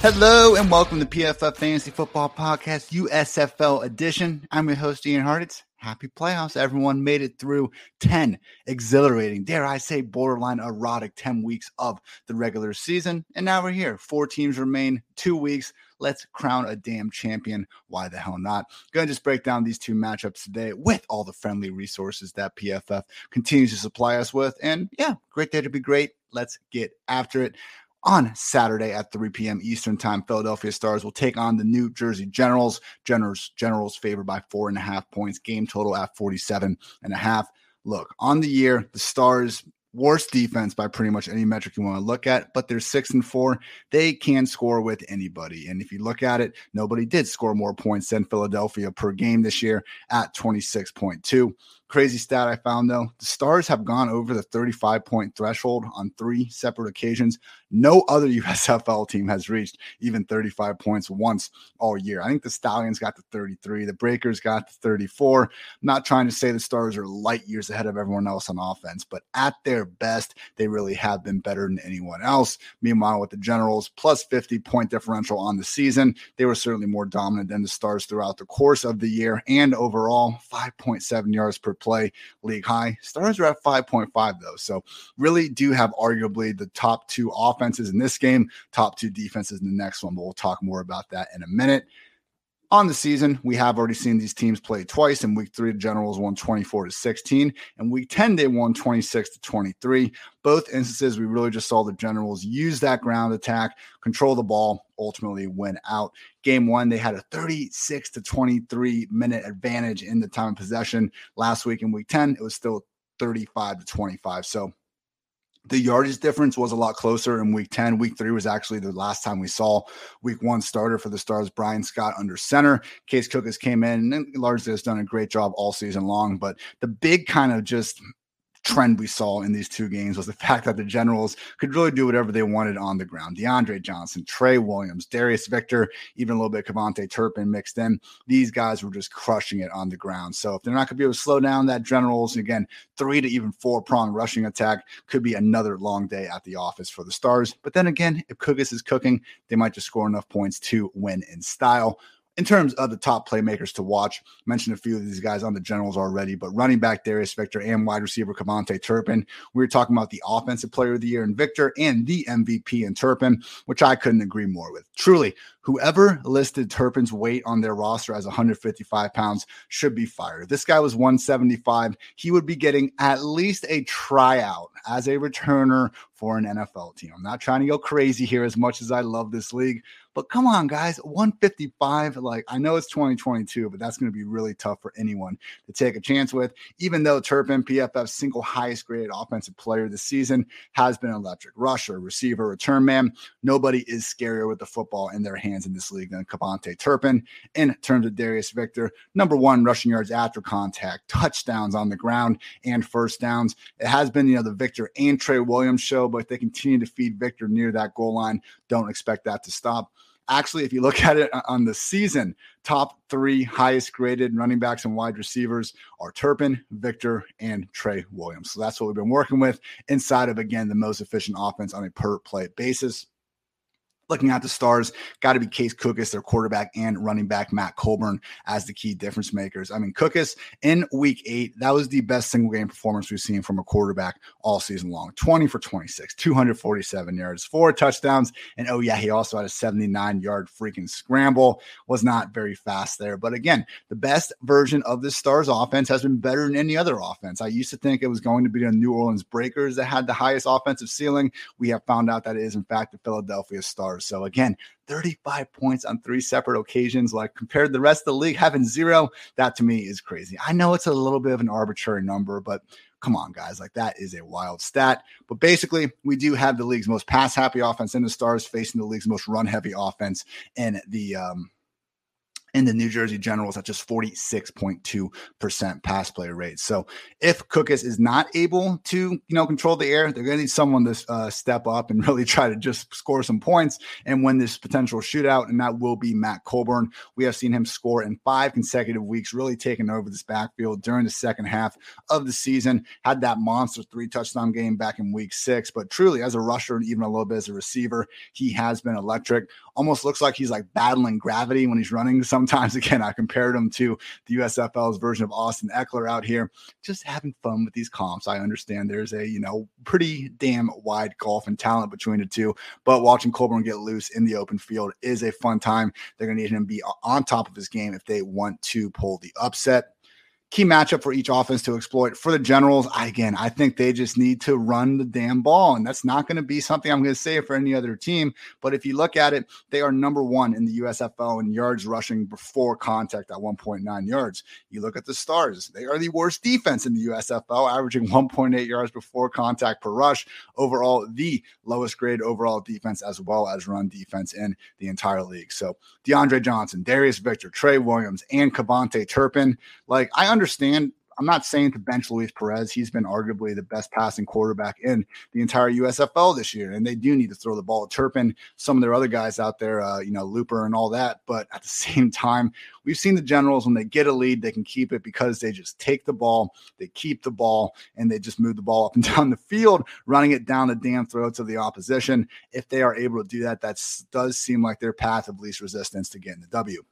Hello and welcome to PFF Fantasy Football Podcast USFL edition. I'm your host Ian Hartitz. Happy playoffs. Everyone made it through 10 exhilarating, dare I say, borderline erotic 10 weeks of the regular season. And now we're here. Four teams remain, two weeks. Let's crown a damn champion. Why the hell not? Going to just break down these two matchups today with all the friendly resources that PFF continues to supply us with. And yeah, great day to be great. Let's get after it on Saturday at 3 p.m. Eastern Time. Philadelphia Stars will take on the New Jersey Generals. Generals Generals favored by four and a half points. Game total at 47 and a half. Look, on the year, the Stars worst defense by pretty much any metric you want to look at, but they're six and four. They can score with anybody. And if you look at it, nobody did score more points than Philadelphia per game this year at 26.2. Crazy stat I found though the Stars have gone over the 35 point threshold on three separate occasions. No other USFL team has reached even 35 points once all year. I think the Stallions got to 33, the Breakers got to 34. I'm not trying to say the Stars are light years ahead of everyone else on offense, but at their best, they really have been better than anyone else. Meanwhile, with the Generals, plus 50 point differential on the season, they were certainly more dominant than the Stars throughout the course of the year and overall 5.7 yards per play league high. Stars are at 5.5 though. So really do have arguably the top two offenses in this game, top two defenses in the next one. But we'll talk more about that in a minute. On the season, we have already seen these teams play twice. In week three, the Generals won 24 to 16. And week 10, they won 26 to 23. Both instances, we really just saw the Generals use that ground attack, control the ball, ultimately win out. Game one, they had a 36 to 23 minute advantage in the time of possession. Last week in week 10, it was still 35 to 25. So the yardage difference was a lot closer in week 10. Week three was actually the last time we saw week one starter for the Stars, Bryan Scott under center. Case Cookus came in and largely has done a great job all season long. But the big kind of just trend we saw in these two games was the fact that the Generals could really do whatever they wanted on the ground. DeAndre Johnson, Trey Williams, Darius Victor, even a little bit KaVontae Turpin mixed in. These guys were just crushing it on the ground. So if they're not going to be able to slow down that Generals, again, three to even four prong rushing attack could be another long day at the office for the Stars. But then again, if Cookus is cooking, they might just score enough points to win in style in terms of the top playmakers to watch, mentioned a few of these guys on the Generals already, but running back Darius Victor and wide receiver KaVontae Turpin. We were talking about the offensive player of the year in Victor and the MVP in Turpin, which I couldn't agree more with. Truly, whoever listed Turpin's weight on their roster as 155 pounds should be fired. This guy was 175. He would be getting at least a tryout as a returner for an NFL team. I'm not trying to go crazy here as much as I love this league, but come on, guys, 155. Like, I know it's 2022, but that's going to be really tough for anyone to take a chance with. Even though Turpin, PFF's single highest graded offensive player this season, has been electric rusher, receiver, return man. Nobody is scarier with the football in their hands in this league than KaVontae Turpin. In terms of Darius Victor, number one rushing yards after contact, touchdowns on the ground, and first downs. It has been, you know, the Victor and Trey Williams show, but they continue to feed Victor near that goal line. Don't expect that to stop. Actually, if you look at it on the season, top three highest graded running backs and wide receivers are Turpin, Victor, and Trey Williams. So that's what we've been working with inside of, again, the most efficient offense on a per play basis looking at the stars, got to be Case Cookus, their quarterback and running back Matt Colburn as the key difference makers. I mean, Cookus in week eight, that was the best single game performance we've seen from a quarterback all season long 20 for 26, 247 yards, four touchdowns. And oh, yeah, he also had a 79 yard freaking scramble, was not very fast there. But again, the best version of the Stars offense has been better than any other offense. I used to think it was going to be the New Orleans Breakers that had the highest offensive ceiling. We have found out that it is, in fact, the Philadelphia Stars. So again, 35 points on three separate occasions, like compared to the rest of the league having zero, that to me is crazy. I know it's a little bit of an arbitrary number, but come on, guys, like that is a wild stat. But basically, we do have the league's most pass happy offense in the stars facing the league's most run heavy offense in the um in the New Jersey Generals at just 46.2% pass play rate. So if Cookus is not able to, you know, control the air, they're going to need someone to uh, step up and really try to just score some points and win this potential shootout. And that will be Matt Colburn. We have seen him score in five consecutive weeks, really taking over this backfield during the second half of the season. Had that monster three touchdown game back in week six, but truly as a rusher and even a little bit as a receiver, he has been electric. Almost looks like he's like battling gravity when he's running. Sometimes, again, I compared him to the USFL's version of Austin Ekeler out here, just having fun with these comps. I understand there's a, you know, pretty damn wide golf and talent between the two, but watching Colburn get loose in the open field is a fun time. They're going to need him to be on top of his game if they want to pull the upset key matchup for each offense to exploit. For the Generals, again, I think they just need to run the damn ball. And that's not going to be something I'm going to say for any other team. But if you look at it, they are number one in the USFL in yards rushing before contact at 1.9 yards. You look at the Stars, they are the worst defense in the USFL, averaging 1.8 yards before contact per rush. Overall, the lowest grade overall defense as well as run defense in the entire league. So DeAndre Johnson, Darius Victor, Trey Williams, and KaVontae Turpin. Like, I understand. I'm not saying to bench Luis Perez. He's been arguably the best passing quarterback in the entire USFL this year, and they do need to throw the ball at Turpin. Some of their other guys out there, uh, you know, Looper and all that. But at the same time, we've seen the Generals when they get a lead, they can keep it because they just take the ball, they keep the ball, and they just move the ball up and down the field, running it down the damn throats of the opposition. If they are able to do that, that does seem like their path of least resistance to getting the W.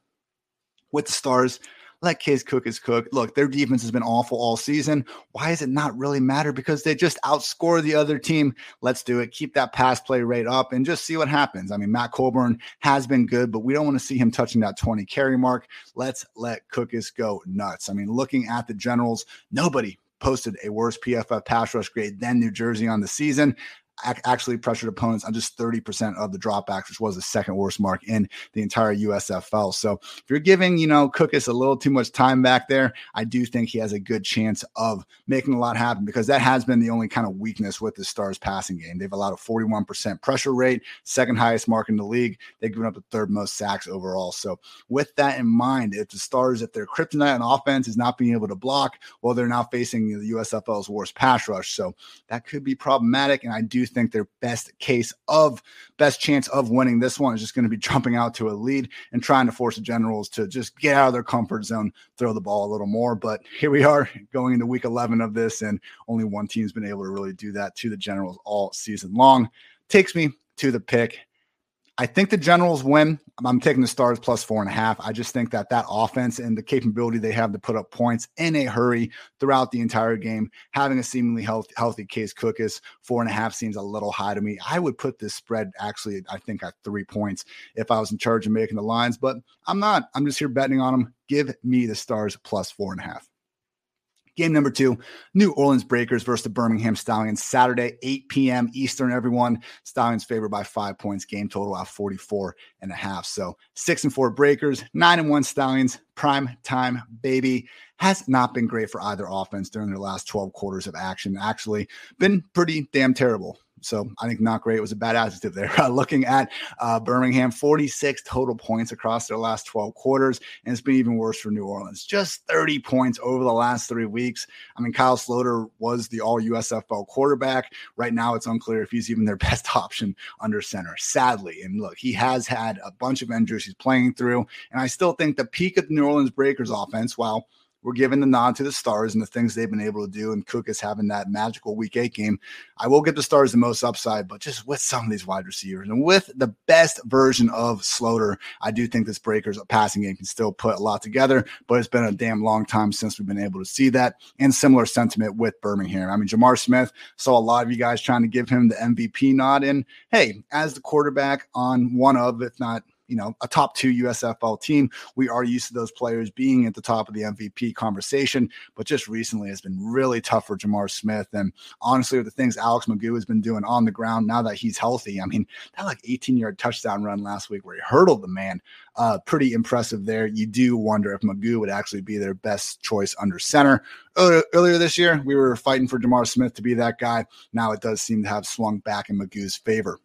With the Stars, let Case Cookus cook. Look, their defense has been awful all season. Why does it not really matter? Because they just outscore the other team. Let's do it. Keep that pass play rate up and just see what happens. I mean, Matt Colburn has been good, but we don't want to see him touching that 20 carry mark. Let's let Cookus go nuts. I mean, looking at the Generals, nobody posted a worse PFF pass rush grade than New Jersey on the season actually pressured opponents on just 30% of the dropbacks, which was the second worst mark in the entire USFL. So if you're giving, you know, Cookus a little too much time back there, I do think he has a good chance of making a lot happen because that has been the only kind of weakness with the Stars passing game. They've allowed a 41% pressure rate, second highest mark in the league. They've given up the third most sacks overall. So with that in mind, if the Stars, if their kryptonite on offense is not being able to block, well, they're now facing the USFL's worst pass rush. So that could be problematic. And I think their best case of best chance of winning this one is just going to be jumping out to a lead and trying to force the Generals to just get out of their comfort zone, throw the ball a little more. But here we are going into week 11 of this, and only one team's been able to really do that to the Generals all season long. Takes me to the pick. I think the Generals win. I'm taking the Stars plus four and a half. I just think that that offense and the capability they have to put up points in a hurry throughout the entire game, having a seemingly healthy, healthy Case Cookus four and a half seems a little high to me. I would put this spread actually, I think, at three points if I was in charge of making the lines, but I'm not. I'm just here betting on them. Give me the Stars plus four and a half. Game number two, New Orleans Breakers versus the Birmingham Stallions, Saturday, 8 p.m. Eastern, everyone. Stallions favored by five points, game total at 44 and a half. So six and four Breakers, nine and one Stallions, prime time baby. Has not been great for either offense during their last 12 quarters of action. Actually, been pretty damn terrible. So I think not great It was a bad adjective there. Uh, looking at uh, Birmingham, 46 total points across their last 12 quarters, and it's been even worse for New Orleans. Just 30 points over the last three weeks. I mean, Kyle Sloter was the all USFL quarterback. Right now, it's unclear if he's even their best option under center, sadly. And look, he has had a bunch of injuries he's playing through. And I still think the peak of the New Orleans Breakers offense, while we're giving the nod to the Stars and the things they've been able to do. And Cookus having that magical week eight game. I will give the Stars the most upside, but just with some of these wide receivers and with the best version of Sloter, I do think this Breakers passing game can still put a lot together. But it's been a damn long time since we've been able to see that. And similar sentiment with Birmingham. I mean, J'Mar Smith saw a lot of you guys trying to give him the MVP nod. And hey, as the quarterback on one of, if not you know, a top two USFL team. We are used to those players being at the top of the MVP conversation, but just recently has been really tough for J'Mar Smith. And honestly, with the things Alex McGough has been doing on the ground now that he's healthy, I mean, that like 18 yard touchdown run last week where he hurdled the man, uh, pretty impressive there. You do wonder if McGough would actually be their best choice under center. Earlier this year, we were fighting for J'Mar Smith to be that guy. Now it does seem to have swung back in McGough's favor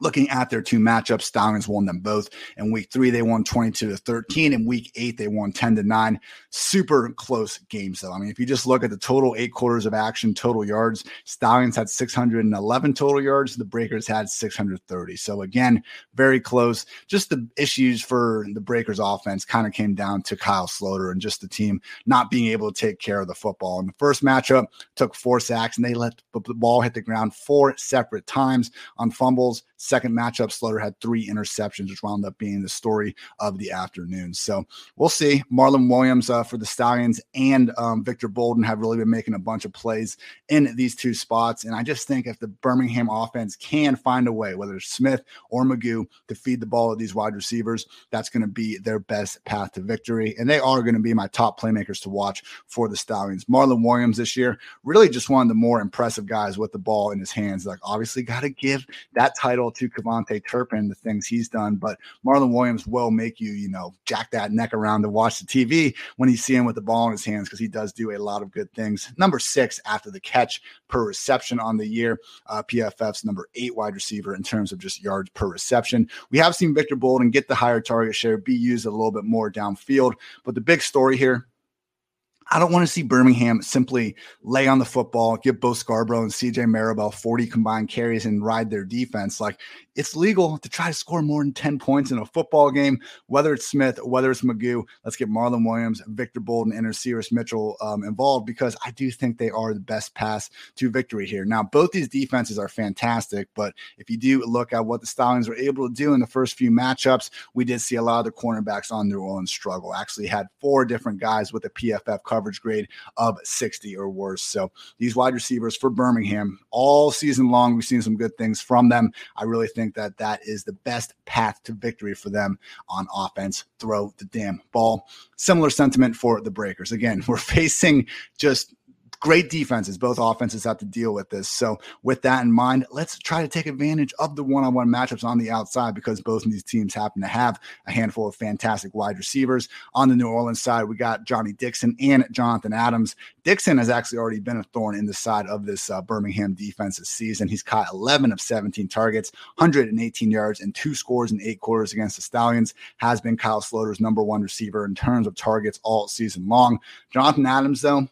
looking at their two matchups, Stallions won them both. In week three, they won 22 to 13. In week eight, they won 10 to 9. Super close games, though. I mean, if you just look at the total eight quarters of action, total yards, Stallions had 611 total yards. The Breakers had 630. So, again, very close. Just the issues for the Breakers offense kind of came down to Kyle Sloter and just the team not being able to take care of the football. In the first matchup, took four sacks and they let the ball hit the ground four separate times on fumbles Second matchup, Sloter had three interceptions, which wound up being the story of the afternoon. So we'll see. Marlon Williams uh, for the Stallions and um, Victor Bolden have really been making a bunch of plays in these two spots. And I just think if the Birmingham offense can find a way, whether it's Smith or McGough, to feed the ball to these wide receivers, that's going to be their best path to victory. And they are going to be my top playmakers to watch for the Stallions. Marlon Williams this year, really just one of the more impressive guys with the ball in his hands. Like, obviously, got to give that title to KaVontae Turpin, the things he's done. But Marlon Williams will make you, you know, jack that neck around to watch the TV when you see him with the ball in his hands because he does do a lot of good things. Number six after the catch per reception on the year. Uh, PFF's number eight wide receiver in terms of just yards per reception. We have seen Victor Bolden get the higher target share, be used a little bit more downfield. But the big story here I don't want to see Birmingham simply lay on the football, give Bo Scarborough and CJ Marable 40 combined carries and ride their defense. Like it's legal to try to score more than 10 points in a football game, whether it's Smith, whether it's McGough. Let's get Marlon Williams, Victor Bolden, and Osirus Mitchell um, involved because I do think they are the best pass to victory here. Now, both these defenses are fantastic, but if you do look at what the Stallions were able to do in the first few matchups, we did see a lot of the cornerbacks on New Orleans struggle. Actually, had four different guys with a PFF coverage grade of 60 or worse. So these wide receivers for Birmingham all season long, we've seen some good things from them. I really think that that is the best path to victory for them on offense. Throw the damn ball. Similar sentiment for the Breakers. Again, we're facing just great defenses. Both offenses have to deal with this. So, with that in mind, let's try to take advantage of the one on one matchups on the outside because both of these teams happen to have a handful of fantastic wide receivers. On the New Orleans side, we got Johnnie Dixon and Jonathan Adams. Dixon has actually already been a thorn in the side of this uh, Birmingham defense this season. He's caught 11 of 17 targets, 118 yards, and two scores in eight quarters against the Stallions. Has been Kyle Sloter's number one receiver in terms of targets all season long. Jonathan Adams, though,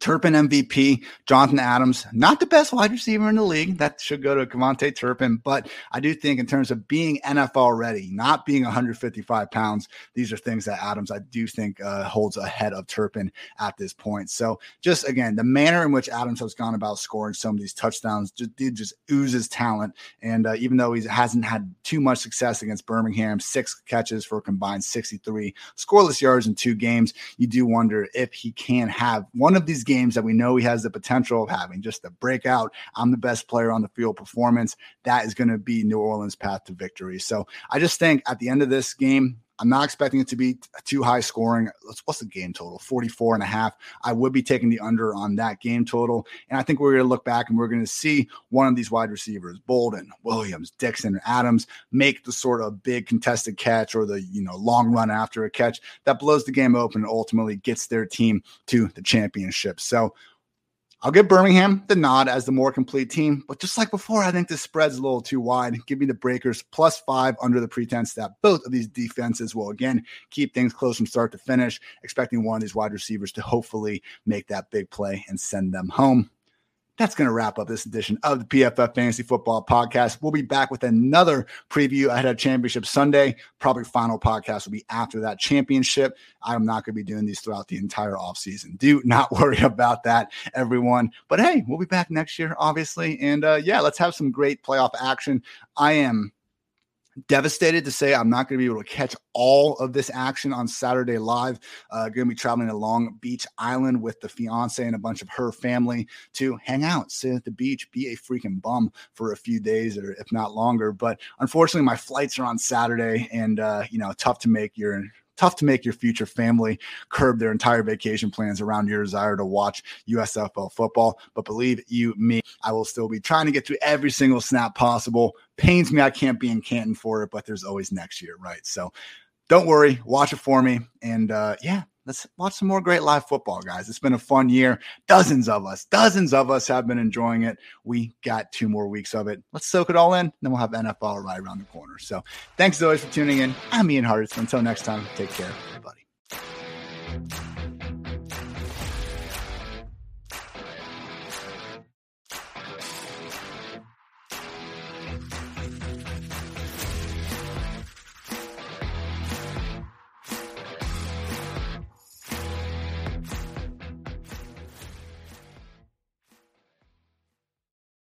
Turpin MVP, Jonathan Adams, not the best wide receiver in the league. That should go to KaVontae Turpin. But I do think, in terms of being NFL ready, not being 155 pounds, these are things that Adams, I do think, uh, holds ahead of Turpin at this point. So, just again, the manner in which Adams has gone about scoring some of these touchdowns just, dude just oozes talent. And uh, even though he hasn't had too much success against Birmingham, six catches for a combined 63 scoreless yards in two games, you do wonder if he can have one of these games that we know he has the potential of having, just the breakout, I'm the best player on the field performance, that is going to be New Orleans' path to victory. So I just think at the end of this game, I'm not expecting it to be too high scoring. What's the game total? 44 and a half. I would be taking the under on that game total. And I think we're going to look back and we're going to see one of these wide receivers, Bolden, Williams, Dixon, Adams, make the sort of big contested catch or the, you know, long run after a catch that blows the game open and ultimately gets their team to the championship. So I'll give Birmingham the nod as the more complete team, but just like before, I think this spread's a little too wide. Give me the Breakers plus five under the pretense that both of these defenses will again keep things close from start to finish, expecting one of these wide receivers to hopefully make that big play and send them home that's going to wrap up this edition of the PFF Fantasy Football Podcast. We'll be back with another preview ahead of Championship Sunday. Probably final podcast will be after that championship. I'm not going to be doing these throughout the entire offseason. Do not worry about that, everyone. But hey, we'll be back next year, obviously. And uh, yeah, let's have some great playoff action. I am devastated to say I'm not going to be able to catch all of this action on Saturday live. Uh, going to be traveling to Long Beach Island with the fiance and a bunch of her family to hang out, sit at the beach, be a freaking bum for a few days or if not longer. But unfortunately, my flights are on Saturday, and uh, you know, tough to make your tough to make your future family curb their entire vacation plans around your desire to watch USFL football. But believe you me, I will still be trying to get to every single snap possible. Pains me I can't be in Canton for it, but there's always next year, right? So don't worry, watch it for me. And uh, yeah, let's watch some more great live football, guys. It's been a fun year. Dozens of us, dozens of us have been enjoying it. We got two more weeks of it. Let's soak it all in. Then we'll have NFL right around the corner. So thanks as always for tuning in. I'm Ian Hartitz. Until next time, take care, everybody.